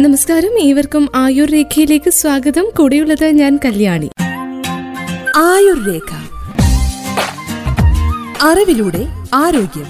നമസ്കാരം. ഏവർക്കും ആയുർ രേഖയിലേക്ക് സ്വാഗതം. കൂടെയുള്ളത് ഞാൻ കല്യാണി. ആയുർ രേഖ അറിവിലൂടെ ആരോഗ്യം.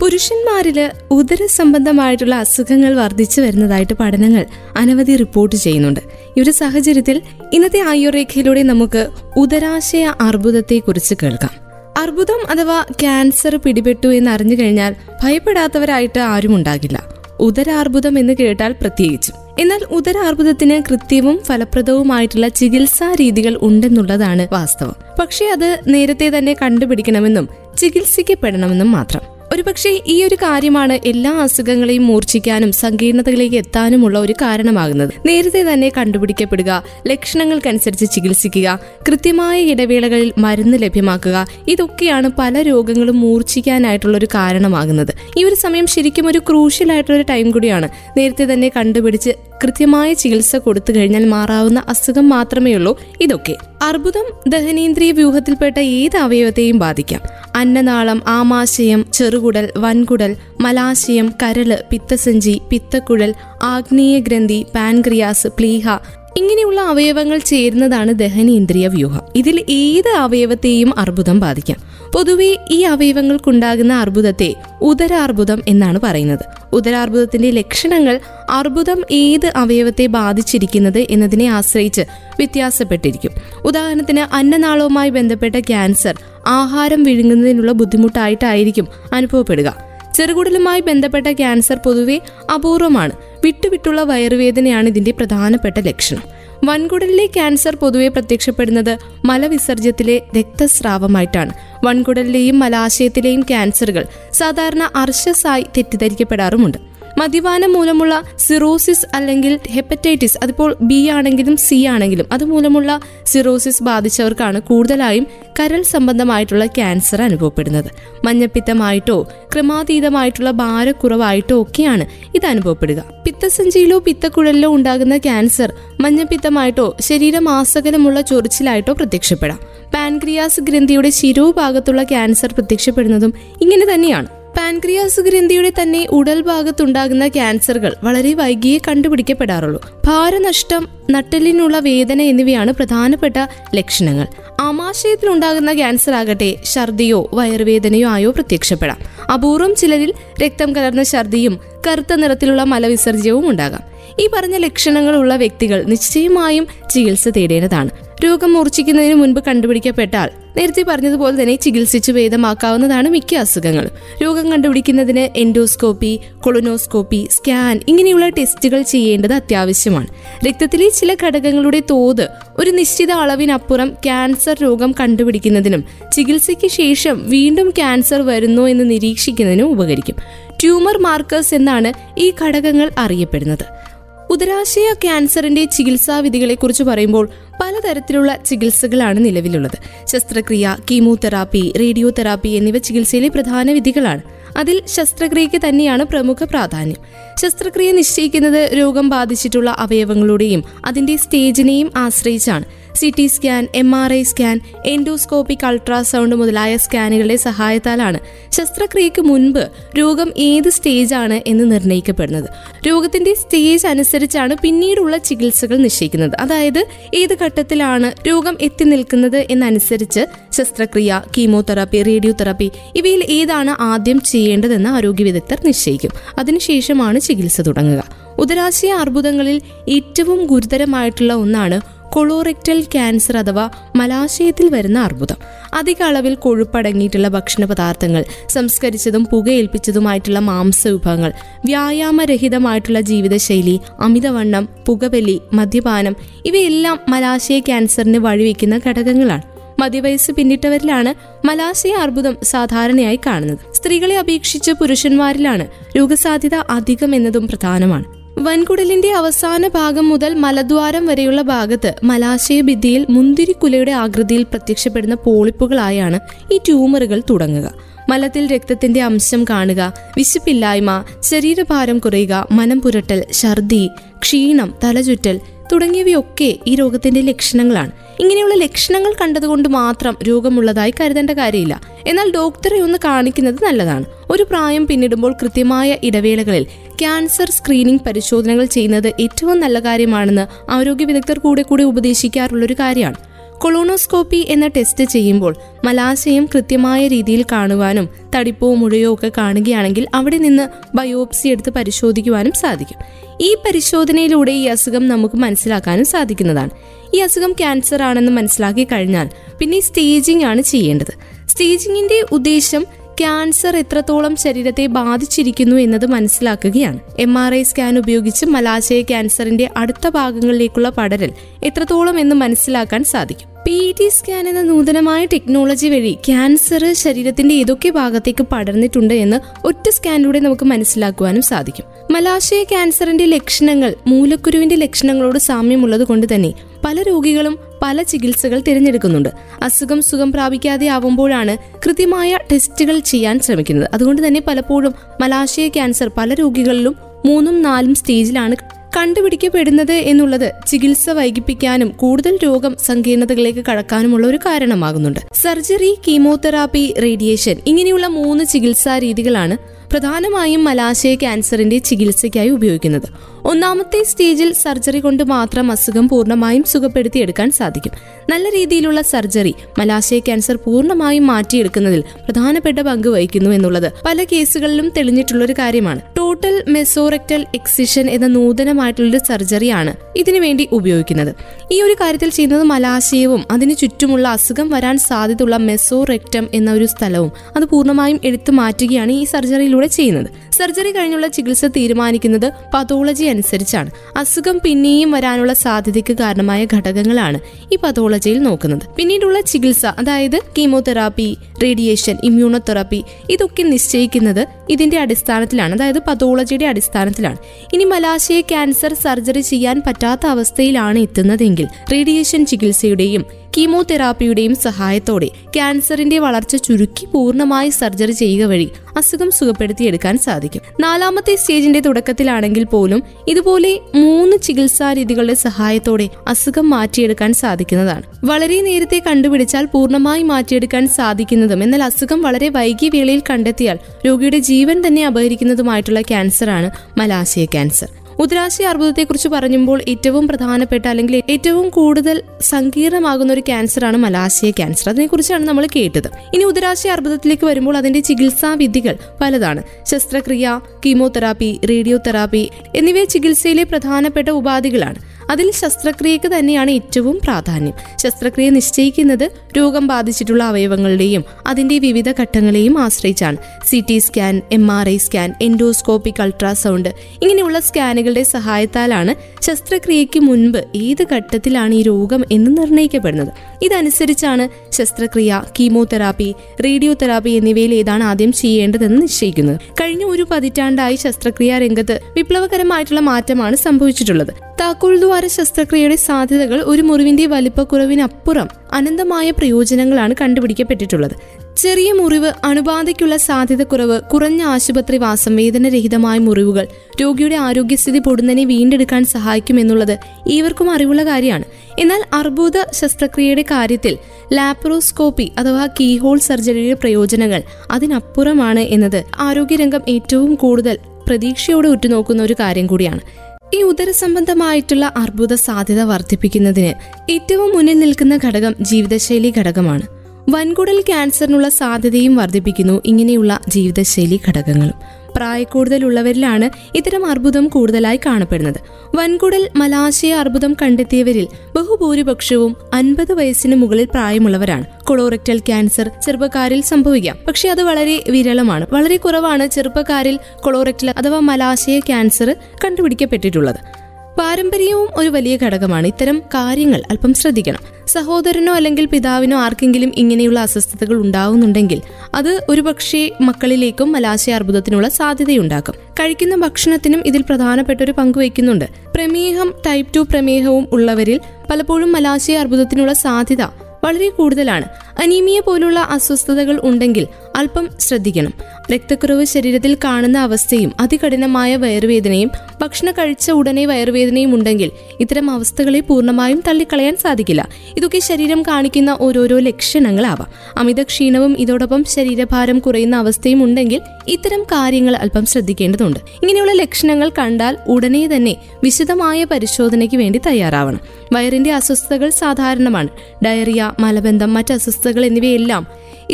പുരുഷന്മാരിൽ ഉദര സംബന്ധമായിട്ടുള്ള അസുഖങ്ങൾ വർദ്ധിച്ചു വരുന്നതായിട്ട് പഠനങ്ങൾ അനവധി റിപ്പോർട്ട് ചെയ്യുന്നുണ്ട്. ഈ ഒരു സാഹചര്യത്തിൽ ഇന്നത്തെ ആയുർരേഖയിലൂടെ നമുക്ക് ഉദരാശയ അർബുദത്തെക്കുറിച്ച് കേൾക്കാം. അർബുദം അഥവാ ക്യാൻസർ പിടിപെട്ടു എന്ന് അറിഞ്ഞു കഴിഞ്ഞാൽ ഭയപ്പെടാത്തവരായിട്ട് ആരും ഉണ്ടാകില്ല ഉദരാർബുദം എന്ന് കേട്ടാൽ പ്രത്യേകിച്ചും. എന്നാൽ ഉദരാർബുദത്തിന് കൃത്യവും ഫലപ്രദവുമായിട്ടുള്ള ചികിത്സാ രീതികൾ ഉണ്ടെന്നുള്ളതാണ് വാസ്തവം. പക്ഷേ അത് നേരത്തെ തന്നെ കണ്ടുപിടിക്കണമെന്നും ചികിത്സിക്കപ്പെടണമെന്നും മാത്രം. ഒരുപക്ഷെ ഈ ഒരു കാര്യമാണ് എല്ലാ അസുഖങ്ങളെയും മൂർച്ഛിക്കാനും സങ്കീർണതകളിലേക്ക് എത്താനുമുള്ള ഒരു കാരണമാകുന്നത്. നേരത്തെ തന്നെ കണ്ടുപിടിക്കപ്പെടുക ലക്ഷണങ്ങൾക്കനുസരിച്ച് ചികിത്സിക്കുക കൃത്യമായ ഇടവേളകളിൽ മരുന്ന് ലഭ്യമാക്കുക ഇതൊക്കെയാണ് പല രോഗങ്ങളും മൂർച്ഛിക്കാനായിട്ടുള്ള ഒരു കാരണമാകുന്നത്. ഈ ഒരു സമയം ശരിക്കും ഒരു ക്രൂഷ്യൽ ആയിട്ടുള്ള ഒരു ടൈം കൂടിയാണ്. നേരത്തെ തന്നെ കണ്ടുപിടിച്ച് കൃത്യമായ ചികിത്സ കൊടുത്തു കഴിഞ്ഞാൽ മാറാവുന്ന അസുഖം മാത്രമേ ഉള്ളൂ ഇതൊക്കെ. അർബുദം ദഹനേന്ദ്രിയ വ്യൂഹത്തിൽപ്പെട്ട ഏത് അവയവത്തെയും ബാധിക്കാം. അന്നനാളം ആമാശയം ചെറുകുടൽ വൻകുടൽ മലാശയം കരൾ പിത്തസഞ്ചി പിത്തക്കുഴൽ ആഗ്നേയ ഗ്രന്ഥി പാൻക്രിയാസ് പ്ലീഹ ഇങ്ങനെയുള്ള അവയവങ്ങൾ ചേരുന്നതാണ് ദഹനേന്ദ്രിയ വ്യൂഹം. ഇതിൽ ഏത് അവയവത്തെയും അർബുദം ബാധിക്കാം. പൊതുവെ ഈ അവയവങ്ങൾക്കുണ്ടാകുന്ന അർബുദത്തെ ഉദരാർബുദം എന്നാണ് പറയുന്നത്. ഉദരാർബുദത്തിന്റെ ലക്ഷണങ്ങൾ അർബുദം ഏത് അവയവത്തെ ബാധിച്ചിരിക്കുന്നത് എന്നതിനെ ആശ്രയിച്ച് വ്യത്യാസപ്പെട്ടിരിക്കും. ഉദാഹരണത്തിന് അന്നനാളവുമായി ബന്ധപ്പെട്ട ക്യാൻസർ ആഹാരം വിഴുങ്ങുന്നതിനുള്ള ബുദ്ധിമുട്ടായിട്ടായിരിക്കും അനുഭവപ്പെടുക. ചെറുകുടലുമായി ബന്ധപ്പെട്ട ക്യാൻസർ പൊതുവെ അപൂർവമാണ്. വിട്ടുവിട്ടുള്ള വയറുവേദനയാണ് ഇതിന്റെ പ്രധാനപ്പെട്ട ലക്ഷണം. വൻകുടലിലെ ക്യാൻസർ പൊതുവെ പ്രത്യക്ഷപ്പെടുന്നത് മലവിസർജ്യത്തിലെ രക്തസ്രാവമായിട്ടാണ്. വൻകുടലിലെയും മലാശയത്തിലെയും ക്യാൻസറുകൾ സാധാരണ അർഷസായി തെറ്റിദ്ധരിക്കപ്പെടാറുമുണ്ട്. മദ്യപാനം മൂലമുള്ള സിറോസിസ് അല്ലെങ്കിൽ ഹെപ്പറ്റൈറ്റിസ് അതിപ്പോൾ ബി ആണെങ്കിലും സി ആണെങ്കിലും അതുമൂലമുള്ള സിറോസിസ് ബാധിച്ചവർക്കാണ് കൂടുതലായും കരൾ സംബന്ധമായിട്ടുള്ള ക്യാൻസർ അനുഭവപ്പെടുന്നത്. മഞ്ഞപ്പിത്തമായിട്ടോ ക്രമാതീതമായിട്ടുള്ള ഭാരക്കുറവായിട്ടോ ഒക്കെയാണ് ഇത് അനുഭവപ്പെടുക. പിത്തസഞ്ചിയിലോ പിത്തക്കുഴലിലോ ഉണ്ടാകുന്ന ക്യാൻസർ മഞ്ഞപ്പിത്തമായിട്ടോ ശരീരമാസകലമുള്ള ചൊറിച്ചിലായിട്ടോ പ്രത്യക്ഷപ്പെടാം. പാൻക്രിയാസ് ഗ്രന്ഥിയുടെ ശിരോഭാഗത്തുള്ള ക്യാൻസർ പ്രത്യക്ഷപ്പെടുന്നതും ഇങ്ങനെ തന്നെയാണ്. പാൻക്രിയാസ് ഗ്രന്ഥിയുടെ തന്നെ ഉടൽ ഭാഗത്തുണ്ടാകുന്ന ക്യാൻസറുകൾ വളരെ വൈകിയേ കണ്ടുപിടിക്കപ്പെടാറുള്ളൂ. ഭാരനഷ്ടം നട്ടലിനുള്ള വേദന എന്നിവയാണ് പ്രധാനപ്പെട്ട ലക്ഷണങ്ങൾ. ആമാശയത്തിലുണ്ടാകുന്ന ക്യാൻസർ ആകട്ടെ ഛർദിയോ വയറുവേദനയോ ആയോ പ്രത്യക്ഷപ്പെടാം. അപൂർവം ചിലരിൽ രക്തം കലർന്ന ഛർദിയും കറുത്ത നിറത്തിലുള്ള മലവിസർജ്യവും ഉണ്ടാകാം. ഈ പറഞ്ഞ ലക്ഷണങ്ങളുള്ള വ്യക്തികൾ നിശ്ചയമായും ചികിത്സ തേടേണ്ടതാണ്. രോഗം മൂർച്ഛിക്കുന്നതിന് മുൻപ് കണ്ടുപിടിക്കപ്പെട്ടാൽ നേരത്തെ പറഞ്ഞതുപോലെ തന്നെ ചികിത്സിച്ച് ഭേദമാക്കാവുന്നതാണ് മിക്ക അസുഖങ്ങളും. രോഗം കണ്ടുപിടിക്കുന്നതിന് എൻഡോസ്കോപ്പി കൊളോനോസ്കോപ്പി സ്കാൻ ഇങ്ങനെയുള്ള ടെസ്റ്റുകൾ ചെയ്യേണ്ടത് അത്യാവശ്യമാണ്. രക്തത്തിലെ ചില ഘടകങ്ങളുടെ തോത് ഒരു നിശ്ചിത അളവിനപ്പുറം ക്യാൻസർ രോഗം കണ്ടുപിടിക്കുന്നതിനും ചികിത്സയ്ക്ക് ശേഷം വീണ്ടും ക്യാൻസർ വരുന്നു എന്ന് നിരീക്ഷിക്കുന്നതിനും ഉപകരിക്കും. ട്യൂമർ മാർക്കേഴ്സ് എന്നാണ് ഈ ഘടകങ്ങൾ അറിയപ്പെടുന്നത്. ഉദരാശയ ക്യാൻസറിന്റെ ചികിത്സാ കുറിച്ച് പറയുമ്പോൾ പലതരത്തിലുള്ള ചികിത്സകളാണ് നിലവിലുള്ളത്. ശസ്ത്രക്രിയ കീമോതെറാപ്പി റേഡിയോതെറാപ്പി എന്നിവ ചികിത്സയിലെ പ്രധാന വിധികളാണ്. അതിൽ ശസ്ത്രക്രിയയ്ക്ക് തന്നെയാണ് പ്രമുഖ പ്രാധാന്യം. ശസ്ത്രക്രിയ നിശ്ചയിക്കുന്നത് രോഗം ബാധിച്ചിട്ടുള്ള അവയവങ്ങളുടെയും അതിന്റെ സ്റ്റേജിനെയും ആശ്രയിച്ചാണ്. C T scan M R I scan endoscopic ultrasound മുതലായ സ്കാനുകളുടെ സഹായത്താലാണ്. ശസ്ത്രക്രിയയ്ക്ക് മുൻപ് രോഗം ഏത് സ്റ്റേജാണ് എന്ന് നിർണയിക്കപ്പെടുന്നത്. രോഗത്തിന്റെ സ്റ്റേജ് അനുസരിച്ചാണ് പിന്നീടുള്ള ചികിത്സകൾ നിശ്ചയിക്കുന്നത്. അതായത് ഏത് ഘട്ടത്തിലാണ് രോഗം എത്തി നിൽക്കുന്നത് എന്നനുസരിച്ച് ശസ്ത്രക്രിയ കീമോതെറാപ്പി റേഡിയോതെറാപ്പി ഇവയിൽ ഏതാണ് ആദ്യം ചെയ്യേണ്ടതെന്ന് ആരോഗ്യ വിദഗ്ധർ നിശ്ചയിക്കും അതിനുശേഷമാണ് ചികിത്സ തുടങ്ങുക. ഉദരാശയ അർബുദങ്ങളിൽ ഏറ്റവും ഗുരുതരമായിട്ടുള്ള ഒന്നാണ് കൊളോറെക്ടൽ ക്യാൻസർ അഥവാ മലാശയത്തിൽ വരുന്ന അർബുദം. അധിക അളവിൽ കൊഴുപ്പടങ്ങിയിട്ടുള്ള ഭക്ഷണ പദാർത്ഥങ്ങൾ സംസ്കരിച്ചതും പുകയേൽപ്പിച്ചതുമായിട്ടുള്ള മാംസ വിഭവങ്ങൾ വ്യായാമരഹിതമായിട്ടുള്ള ജീവിതശൈലി അമിതവണ്ണം പുകവലി മദ്യപാനം ഇവയെല്ലാം മലാശയ ക്യാൻസറിന് വഴിവെക്കുന്ന ഘടകങ്ങളാണ്. മധ്യവയസ്സ് പിന്നിട്ടവരിലാണ് മലാശയ അർബുദം സാധാരണയായി കാണുന്നത്. സ്ത്രീകളെ അപേക്ഷിച്ച് പുരുഷന്മാരിലാണ് രോഗസാധ്യത അധികം എന്നതും പ്രധാനമാണ്. വൻകുടലിന്റെ അവസാന ഭാഗം മുതൽ മലദ്വാരം വരെയുള്ള ഭാഗത്ത് മലാശയ ഭിത്തിയിൽ മുന്തിരിക്കുലയുടെ ആകൃതിയിൽ പ്രത്യക്ഷപ്പെടുന്ന പോളിപ്പുകളായാണ് ഈ ട്യൂമറുകൾ തുടങ്ങുക. മലത്തിൽ രക്തത്തിന്റെ അംശം കാണുക വിശപ്പില്ലായ്മ ശരീരഭാരം കുറയുക മനം പുരട്ടൽ ഛർദി ക്ഷീണം തലചുറ്റൽ തുടങ്ങിയവയൊക്കെ ഈ രോഗത്തിന്റെ ലക്ഷണങ്ങളാണ്. ഇങ്ങനെയുള്ള ലക്ഷണങ്ങൾ കണ്ടതുകൊണ്ട് മാത്രം രോഗമുള്ളതായി കരുതേണ്ട കാര്യമില്ല. എന്നാൽ ഡോക്ടറെ ഒന്ന് കാണിക്കുന്നത് നല്ലതാണ്. ഒരു പ്രായം പിന്നിടുമ്പോൾ കൃത്യമായ ഇടവേളകളിൽ ക്യാൻസർ സ്ക്രീനിംഗ് പരിശോധനകൾ ചെയ്യുന്നത് ഏറ്റവും നല്ല കാര്യമാണെന്ന് ആരോഗ്യ വിദഗ്ധർ കൂടെ കൂടെ ഉപദേശിക്കാറുള്ളൊരു കാര്യമാണ്. കൊളോണോസ്കോപ്പി എന്ന ടെസ്റ്റ് ചെയ്യുമ്പോൾ മലാശയം കൃത്യമായ രീതിയിൽ കാണുവാനും തടിപ്പോ മുഴയോ ഒക്കെ കാണുകയാണെങ്കിൽ അവിടെ നിന്ന് ബയോപ്സി എടുത്ത് പരിശോധിക്കുവാനും സാധിക്കും. ഈ പരിശോധനയിലൂടെ ഈ അസുഖം നമുക്ക് മനസ്സിലാക്കാനും സാധിക്കുന്നതാണ്. ഈ അസുഖം ക്യാൻസർ ആണെന്ന് മനസ്സിലാക്കി കഴിഞ്ഞാൽ പിന്നെ സ്റ്റേജിംഗ് ആണ് ചെയ്യേണ്ടത്. സ്റ്റേജിങ്ങിന്റെ ഉദ്ദേശം ക്യാൻസർ എത്രത്തോളം ശരീരത്തെ ബാധിച്ചിരിക്കുന്നു എന്നത് മനസ്സിലാക്കുകയാണ്. എം ആർ ഐ സ്കാൻ ഉപയോഗിച്ച് മലാശയ ക്യാൻസറിന്റെ അടുത്ത ഭാഗങ്ങളിലേക്കുള്ള പടരൽ എത്രത്തോളം എന്ന് മനസ്സിലാക്കാൻ സാധിക്കും. പി ടി സ്കാൻ എന്ന നൂതനമായ ടെക്നോളജി വഴി ക്യാൻസർ ശരീരത്തിന്റെ ഏതൊക്കെ ഭാഗത്തേക്ക് പടർന്നിട്ടുണ്ട് എന്ന് ഒറ്റ സ്കാനിലൂടെ നമുക്ക് മനസ്സിലാക്കുവാനും സാധിക്കും. മലാശയ ക്യാൻസറിന്റെ ലക്ഷണങ്ങൾ മൂലക്കുരുവിന്റെ ലക്ഷണങ്ങളോട് സാമ്യമുള്ളത് കൊണ്ട് തന്നെ പല രോഗികളും പല ചികിത്സകൾ തിരഞ്ഞെടുക്കുന്നുണ്ട്. അസുഖം സുഖം പ്രാപിക്കാതെ ആവുമ്പോഴാണ് കൃത്യമായ ടെസ്റ്റുകൾ ചെയ്യാൻ ശ്രമിക്കുന്നത്. അതുകൊണ്ട് തന്നെ പലപ്പോഴും മലാശയ ക്യാൻസർ പല രോഗികളിലും മൂന്നും നാലും സ്റ്റേജിലാണ് കണ്ടുപിടിക്കപ്പെടുന്നത് എന്നുള്ളത് ചികിത്സ വൈകിപ്പിക്കാനും കൂടുതൽ രോഗം സങ്കീർണതകളിലേക്ക് കടക്കാനുമുള്ള ഒരു കാരണമാകുന്നുണ്ട്. സർജറി കീമോതെറാപ്പി റേഡിയേഷൻ ഇങ്ങനെയുള്ള മൂന്ന് ചികിത്സാ രീതികളാണ് പ്രധാനമായും മലാശയ ക്യാൻസറിന്റെ ചികിത്സയ്ക്കായി ഉപയോഗിക്കുന്നത്. ഒന്നാമത്തെ സ്റ്റേജിൽ സർജറി കൊണ്ട് മാത്രം അസുഖം പൂർണമായും സുഖപ്പെടുത്തിയെടുക്കാൻ സാധിക്കും. നല്ല രീതിയിലുള്ള സർജറി മലാശയ ക്യാൻസർ പൂർണമായും മാറ്റിയെടുക്കുന്നതിൽ പ്രധാനപ്പെട്ട പങ്ക് വഹിക്കുന്നു എന്നുള്ളത് പല കേസുകളിലും തെളിഞ്ഞിട്ടുള്ള ഒരു കാര്യമാണ്. ടോട്ടൽ മെസോറെക്ടൽ എക്സിഷൻ എന്ന നൂതനമായിട്ടുള്ളൊരു സർജറിയാണ് ഇതിനു വേണ്ടി ഉപയോഗിക്കുന്നത്. ഈ ഒരു കാര്യത്തിൽ ചെയ്യുന്നത് മലാശയവും അതിനു ചുറ്റുമുള്ള അസുഖം വരാൻ സാധ്യതയുള്ള മെസോറെക്ടം എന്ന ഒരു സ്ഥലവും അത് പൂർണമായും എടുത്തു മാറ്റുകയാണ് ഈ സർജറിയിലൂടെ ചെയ്യുന്നത്. സർജറി കഴിഞ്ഞുള്ള ചികിത്സ തീരുമാനിക്കുന്നത് പതോളജി അനുസരിച്ചാണ്. അസുഖം പിന്നെയും വരാനുള്ള സാധ്യതയ്ക്ക് കാരണമായ ഘടകങ്ങളാണ് ഈ പതോളജിയിൽ നോക്കുന്നത്. പിന്നീടുള്ള ചികിത്സ അതായത് കീമോതെറാപ്പി റേഡിയേഷൻ ഇമ്മ്യൂണോതെറാപ്പി ഇതൊക്കെ നിശ്ചയിക്കുന്നത് ഇതിന്റെ അടിസ്ഥാനത്തിലാണ് അതായത് പതോളജിയുടെ അടിസ്ഥാനത്തിലാണ്. ഇനി മലാശയ ക്യാൻസർ സർജറി ചെയ്യാൻ പറ്റാത്ത അവസ്ഥയിലാണ് എത്തുന്നതെങ്കിൽ റേഡിയേഷൻ ചികിത്സയുടെയും കീമോതെറാപ്പിയുടെയും സഹായത്തോടെ ക്യാൻസറിന്റെ വളർച്ച ചുരുക്കി പൂർണമായി സർജറി ചെയ്യുക വഴി അസുഖം സുഖപ്പെടുത്തിയെടുക്കാൻ സാധിക്കും. നാലാമത്തെ സ്റ്റേജിന്റെ തുടക്കത്തിലാണെങ്കിൽ പോലും ഇതുപോലെ മൂന്ന് ചികിത്സാ രീതികളുടെ സഹായത്തോടെ അസുഖം മാറ്റിയെടുക്കാൻ സാധിക്കുന്നതാണ്. വളരെ നേരത്തെ കണ്ടുപിടിച്ചാൽ പൂർണമായി മാറ്റിയെടുക്കാൻ സാധിക്കുന്നതും എന്നാൽ അസുഖം വളരെ വൈകിയ വേളയിൽ കണ്ടെത്തിയാൽ രോഗിയുടെ ജീവൻ തന്നെ അപഹരിക്കുന്നതുമായിട്ടുള്ള ക്യാൻസറാണ് മലാശയ ക്യാൻസർ. ഉദരാശയ അർബുദത്തെക്കുറിച്ച് പറയുമ്പോൾ ഏറ്റവും പ്രധാനപ്പെട്ട അല്ലെങ്കിൽ ഏറ്റവും കൂടുതൽ സങ്കീർണമാകുന്ന ഒരു ക്യാൻസറാണ് മലാശയ ക്യാൻസർ. അതിനെക്കുറിച്ചാണ് നമ്മൾ കേട്ടത്. ഇനി ഉദരാശയ അർബുദത്തിലേക്ക് വരുമ്പോൾ അതിന്റെ ചികിത്സാ വിധികൾ പലതാണ്. ശസ്ത്രക്രിയ കീമോതെറാപ്പി റേഡിയോതെറാപ്പി എന്നിവ ചികിത്സയിലെ പ്രധാനപ്പെട്ട ഉപാധികളാണ്. അതിൽ ശസ്ത്രക്രിയക്ക് തന്നെയാണ് ഏറ്റവും പ്രാധാന്യം. ശസ്ത്രക്രിയ നിശ്ചയിക്കുന്നത് രോഗം ബാധിച്ചിട്ടുള്ള അവയവങ്ങളുടെയും അതിന്റെ വിവിധ ഘട്ടങ്ങളെയും ആശ്രയിച്ചാണ്. C T scan M R I scan endoscopic ultrasound ഇങ്ങനെയുള്ള സ്കാനുകളുടെ സഹായത്താലാണ് ശസ്ത്രക്രിയയ്ക്ക് മുൻപ് ഏത് ഘട്ടത്തിലാണ് ഈ രോഗം എന്ന് നിർണയിക്കപ്പെടുന്നത്. ഇതനുസരിച്ചാണ് ശസ്ത്രക്രിയ കീമോതെറാപ്പി റേഡിയോതെറാപ്പി എന്നിവയിൽ ഏതാണ് ആദ്യം ചെയ്യേണ്ടതെന്ന് നിശ്ചയിക്കുന്നത്. കഴിഞ്ഞ ഒരു പതിറ്റാണ്ടായി ശസ്ത്രക്രിയാ രംഗത്ത് വിപ്ലവകരമായിട്ടുള്ള മാറ്റമാണ് സംഭവിച്ചിട്ടുള്ളത്. താക്കോൽ ദ്വാര ശസ്ത്രക്രിയയുടെ സാധ്യതകൾ ഒരു മുറിവിന്റെ വലിപ്പക്കുറവിനപ്പുറം അനന്തമായ പ്രയോജനങ്ങളാണ് കണ്ടുപിടിക്കപ്പെട്ടിട്ടുള്ളത്. ചെറിയ മുറിവ് അണുബാധയ്ക്കുള്ള സാധ്യത കുറവ് കുറഞ്ഞ ആശുപത്രി വാസം വേദനരഹിതമായ മുറിവുകൾ രോഗിയുടെ ആരോഗ്യസ്ഥിതി പൊടുന്നനെ വീണ്ടെടുക്കാൻ സഹായിക്കുമെന്നുള്ളത് ഏവർക്കും അറിവുള്ള കാര്യമാണ്. എന്നാൽ അർബുദ ശസ്ത്രക്രിയയുടെ കാര്യത്തിൽ ലാപ്രോസ്കോപ്പി അഥവാ കീഹോൾ സർജറിയുടെ പ്രയോജനങ്ങൾ അതിനപ്പുറമാണ് എന്നത് ആരോഗ്യരംഗം ഏറ്റവും കൂടുതൽ പ്രതീക്ഷയോടെ ഉറ്റുനോക്കുന്ന ഒരു കാര്യം കൂടിയാണ്. ഈ ഉദരസംബന്ധമായിട്ടുള്ള അർബുദ സാധ്യത വർദ്ധിപ്പിക്കുന്നതിന് ഏറ്റവും മുന്നിൽ നിൽക്കുന്ന ഘടകം ജീവിതശൈലി ഘടകമാണ്. വൻകുടൽ ക്യാൻസറിനുള്ള സാധ്യതയും വർദ്ധിപ്പിക്കുന്നു ഇങ്ങനെയുള്ള ജീവിതശൈലി ഘടകങ്ങളും. പ്രായക്കൂടുതലുള്ളവരിലാണ് ഇത്തരം അർബുദം കൂടുതലായി കാണപ്പെടുന്നത്. വൻകുടൽ മലാശയ അർബുദം കണ്ടെത്തിയവരിൽ ബഹുഭൂരിപക്ഷവും അൻപത് വയസ്സിന് മുകളിൽ പ്രായമുള്ളവരാണ്. കൊളോറക്ടൽ ക്യാൻസർ ചെറുപ്പക്കാരിൽ സംഭവിക്കാം. പക്ഷെ അത് വളരെ വിരളമാണ്. വളരെ കുറവാണ് ചെറുപ്പക്കാരിൽ കൊളോറക്ടൽ അഥവാ മലാശയ ക്യാൻസർ കണ്ടുപിടിക്കപ്പെട്ടിട്ടുള്ളത്. പാരമ്പര്യവും ഒരു വലിയ ഘടകമാണ്. ഇത്തരം കാര്യങ്ങൾ അല്പം ശ്രദ്ധിക്കണം. സഹോദരനോ അല്ലെങ്കിൽ പിതാവിനോ ആർക്കെങ്കിലും ഇങ്ങനെയുള്ള അസ്വസ്ഥതകൾ ഉണ്ടാവുന്നുണ്ടെങ്കിൽ അത് ഒരുപക്ഷെ മക്കളിലേക്കും മലാശയ അർബുദത്തിനുള്ള സാധ്യതയുണ്ടാക്കും. കഴിക്കുന്ന ഭക്ഷണത്തിനും ഇതിൽ പ്രധാനപ്പെട്ട ഒരു പങ്ക് വയ്ക്കുന്നുണ്ട് പ്രമേഹം ടൈപ്പ് ടു പ്രമേഹവും ഉള്ളവരിൽ പലപ്പോഴും മലാശയ അർബുദത്തിനുള്ള സാധ്യത വളരെ കൂടുതലാണ്. അനീമിയ പോലുള്ള അസ്വസ്ഥതകൾ ഉണ്ടെങ്കിൽ അല്പം ശ്രദ്ധിക്കണം. രക്തക്കുറവ് ശരീരത്തിൽ കാണുന്ന അവസ്ഥയും അതികഠിനമായ വയറുവേദനയും ഭക്ഷണം കഴിച്ച ഉടനെ വയറുവേദനയും ഉണ്ടെങ്കിൽ ഇത്തരം അവസ്ഥകളെ പൂർണമായും തള്ളിക്കളയാൻ സാധിക്കില്ല. ഇതൊക്കെ ശരീരം കാണിക്കുന്ന ഓരോരോ ലക്ഷണങ്ങളാവാം. അമിത ക്ഷീണവും ഇതോടൊപ്പം ശരീരഭാരം കുറയുന്ന അവസ്ഥയും ഉണ്ടെങ്കിൽ ഇത്തരം കാര്യങ്ങൾ അല്പം ശ്രദ്ധിക്കേണ്ടതുണ്ട്. ഇങ്ങനെയുള്ള ലക്ഷണങ്ങൾ കണ്ടാൽ ഉടനെ തന്നെ വിശദമായ പരിശോധനയ്ക്ക് വേണ്ടി തയ്യാറാവണം. വയറിന്റെ അസ്വസ്ഥതകൾ സാധാരണമാണ്. ഡയറിയ മലബന്ധം മറ്റ് അസ്വസ്ഥതകൾ എന്നിവയെല്ലാം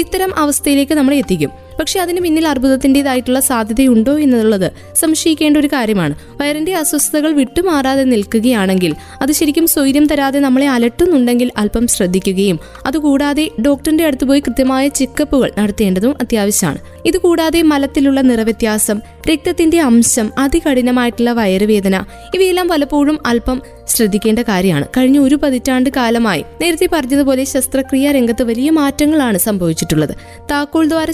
ഇത്തരം അവസ്ഥയിലേക്ക് നമ്മളെ എത്തിക്കും. പക്ഷെ അതിന് പിന്നിൽ അർബുദത്തിന്റെതായിട്ടുള്ള സാധ്യതയുണ്ടോ എന്നുള്ളത് സംശയിക്കേണ്ട ഒരു കാര്യമാണ്. വയറിന്റെ അസ്വസ്ഥതകൾ വിട്ടുമാറാതെ നിൽക്കുകയാണെങ്കിൽ അത് ശരിക്കും സ്വൈര്യം തരാതെ നമ്മളെ അലട്ടുന്നുണ്ടെങ്കിൽ അല്പം ശ്രദ്ധിക്കുകയും അതുകൂടാതെ ഡോക്ടറിന്റെ അടുത്ത് പോയി കൃത്യമായ ചെക്കപ്പുകൾ നടത്തേണ്ടതും അത്യാവശ്യമാണ്. ഇതുകൂടാതെ മലത്തിലുള്ള നിറവ്യത്യാസം രക്തത്തിന്റെ അംശം അതികഠിനമായിട്ടുള്ള വയറുവേദന ഇവയെല്ലാം പലപ്പോഴും അല്പം ശ്രദ്ധിക്കേണ്ട കാര്യമാണ്. കഴിഞ്ഞ ഒരു പതിറ്റാണ്ട് കാലമായി നേരത്തെ പറഞ്ഞതുപോലെ ശസ്ത്രക്രിയ രംഗത്ത് വലിയ മാറ്റങ്ങളാണ് സംഭവിച്ചിട്ടുള്ളത്. താക്കോൽ ദ്വാര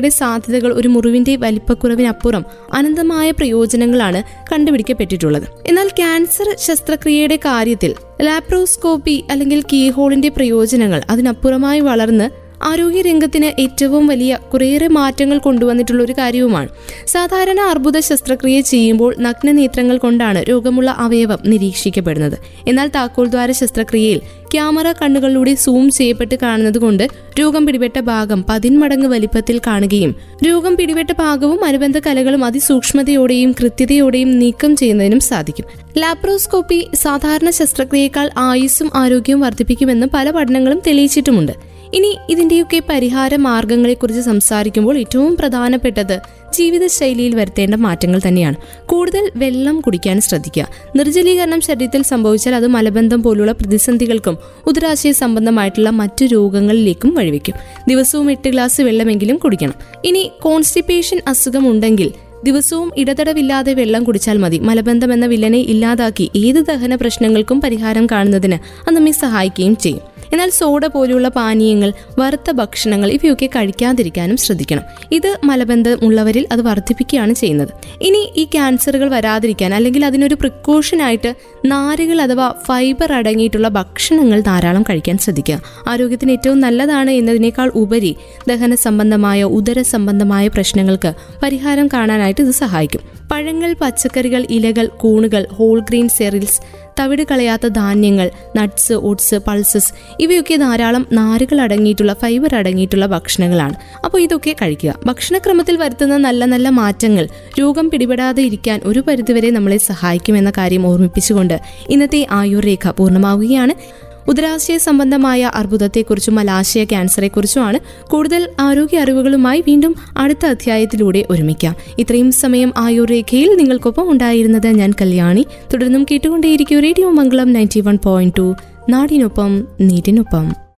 ശസ്ത്രക്രിയയുടെ സാധ്യതകൾ ഒരു മുറിവിന്റെ വലിപ്പക്കുറവിനപ്പുറം അനന്തമായ പ്രയോജനങ്ങളാണ് കണ്ടുപിടിക്കപ്പെട്ടിട്ടുള്ളത്. എന്നാൽ ക്യാൻസർ ശസ്ത്രക്രിയയുടെ കാര്യത്തിൽ ലാപ്രോസ്കോപ്പി അല്ലെങ്കിൽ കീഹോളിന്റെ പ്രയോജനങ്ങൾ അതിനപ്പുറമായി വളർന്ന് ആരോഗ്യരംഗത്തിന് ഏറ്റവും വലിയ കുറേയേറെ മാറ്റങ്ങൾ കൊണ്ടുവന്നിട്ടുള്ള ഒരു കാര്യവുമാണ്. സാധാരണ അർബുദ ശസ്ത്രക്രിയ ചെയ്യുമ്പോൾ നഗ്നനേത്രങ്ങൾ കൊണ്ടാണ് രോഗമുള്ള അവയവം നിരീക്ഷിക്കപ്പെടുന്നത്. എന്നാൽ താക്കോൽദ്വാര ശസ്ത്രക്രിയയിൽ ക്യാമറ കണ്ണുകളിലൂടെ സൂം ചെയ്യപ്പെട്ട് കാണുന്നത് കൊണ്ട് രോഗം പിടിപെട്ട ഭാഗം പതിന്മടങ്ങ് വലിപ്പത്തിൽ കാണുകയും രോഗം പിടിപെട്ട ഭാഗവും അനുബന്ധ കലകളും അതിസൂക്ഷ്മതയോടെയും കൃത്യതയോടെയും നീക്കം ചെയ്യുന്നതിനും സാധിക്കും. ലാപ്രോസ്കോപ്പി സാധാരണ ശസ്ത്രക്രിയേക്കാൾ ആയുസ്സും ആരോഗ്യവും വർദ്ധിപ്പിക്കുമെന്ന് പല പഠനങ്ങളും തെളിയിച്ചിട്ടുമുണ്ട്. ഇനി ഇതിന്റെയൊക്കെ പരിഹാര മാർഗങ്ങളെക്കുറിച്ച് സംസാരിക്കുമ്പോൾ ഏറ്റവും പ്രധാനപ്പെട്ടത് ജീവിതശൈലിയിൽ വരുത്തേണ്ട മാറ്റങ്ങൾ തന്നെയാണ്. കൂടുതൽ വെള്ളം കുടിക്കാൻ ശ്രദ്ധിക്കുക. നിർജലീകരണം ശരീരത്തിൽ സംഭവിച്ചാൽ അത് മലബന്ധം പോലുള്ള പ്രതിസന്ധികൾക്കും ഉദരാശയ സംബന്ധമായിട്ടുള്ള മറ്റു രോഗങ്ങളിലേക്കും വഴിവെക്കും. ദിവസവും എട്ട് ഗ്ലാസ് വെള്ളമെങ്കിലും കുടിക്കണം. ഇനി കോൺസ്റ്റിപ്പേഷൻ അസുഖം ഉണ്ടെങ്കിൽ ദിവസവും ഇടതടവില്ലാതെ വെള്ളം കുടിച്ചാൽ മതി. മലബന്ധം എന്ന വില്ലനെ ഇല്ലാതാക്കി ഏത് ദഹന പ്രശ്നങ്ങൾക്കും പരിഹാരം കാണുന്നതിന് അത് നമ്മെ സഹായിക്കുകയും ചെയ്യും. എന്നാൽ സോഡ പോലെയുള്ള പാനീയങ്ങൾ വറുത്ത ഭക്ഷണങ്ങൾ ഇവയൊക്കെ കഴിക്കാതിരിക്കാനും ശ്രദ്ധിക്കണം. ഇത് മലബന്ധമുള്ളവരിൽ അത് വർദ്ധിപ്പിക്കുകയാണ് ചെയ്യുന്നത്. ഇനി ഈ ക്യാൻസറുകൾ വരാതിരിക്കാൻ അല്ലെങ്കിൽ അതിനൊരു പ്രിക്കോഷനായിട്ട് നാരുകൾ അഥവാ ഫൈബർ അടങ്ങിയിട്ടുള്ള ഭക്ഷണങ്ങൾ ധാരാളം കഴിക്കാൻ ശ്രദ്ധിക്കുക. ആരോഗ്യത്തിന് ഏറ്റവും നല്ലതാണ് എന്നതിനേക്കാൾ ഉപരി ദഹന സംബന്ധമായ ഉദര സംബന്ധമായ പ്രശ്നങ്ങൾക്ക് പരിഹാരം കാണാനായിട്ട് ഇത് സഹായിക്കും. പഴങ്ങൾ പച്ചക്കറികൾ ഇലകൾ കൂണുകൾ ഹോൾ ഗ്രീൻ സെറിൽസ് തവിട് കളയാത്ത ധാന്യങ്ങൾ നട്ട്സ് ഓട്സ് പൾസസ് ഇവയൊക്കെ ധാരാളം നാരുകൾ അടങ്ങിയിട്ടുള്ള ഫൈബർ അടങ്ങിയിട്ടുള്ള ഭക്ഷണങ്ങളാണ്. അപ്പോൾ ഇതൊക്കെ കഴിക്കുക. ഭക്ഷണക്രമത്തിൽ വരുത്തുന്ന നല്ല നല്ല മാറ്റങ്ങൾ രോഗം പിടിപെടാതെ ഇരിക്കാൻ ഒരു പരിധിവരെ നമ്മളെ സഹായിക്കുമെന്ന കാര്യം ഓർമ്മിപ്പിച്ചുകൊണ്ട് ഇന്നത്തെ ആയുർ രേഖ പൂർണമാവുകയാണ്. ഉദരാശയ സംബന്ധമായ അർബുദത്തെക്കുറിച്ചും മലാശയ ക്യാൻസറെക്കുറിച്ചുമാണ് കൂടുതൽ ആരോഗ്യ അറിവുകളുമായി വീണ്ടും അടുത്ത അധ്യായത്തിലൂടെ ഒരുമിക്കാം. ഇത്രയും സമയം ആയുർ രേഖയിൽ നിങ്ങൾക്കൊപ്പം ഉണ്ടായിരുന്നത് ഞാൻ കല്യാണി. തുടർന്നും കേട്ടുകൊണ്ടേയിരിക്കും radio Mangalam ninety one point two. നാടിനൊപ്പം നീറ്റിനൊപ്പം.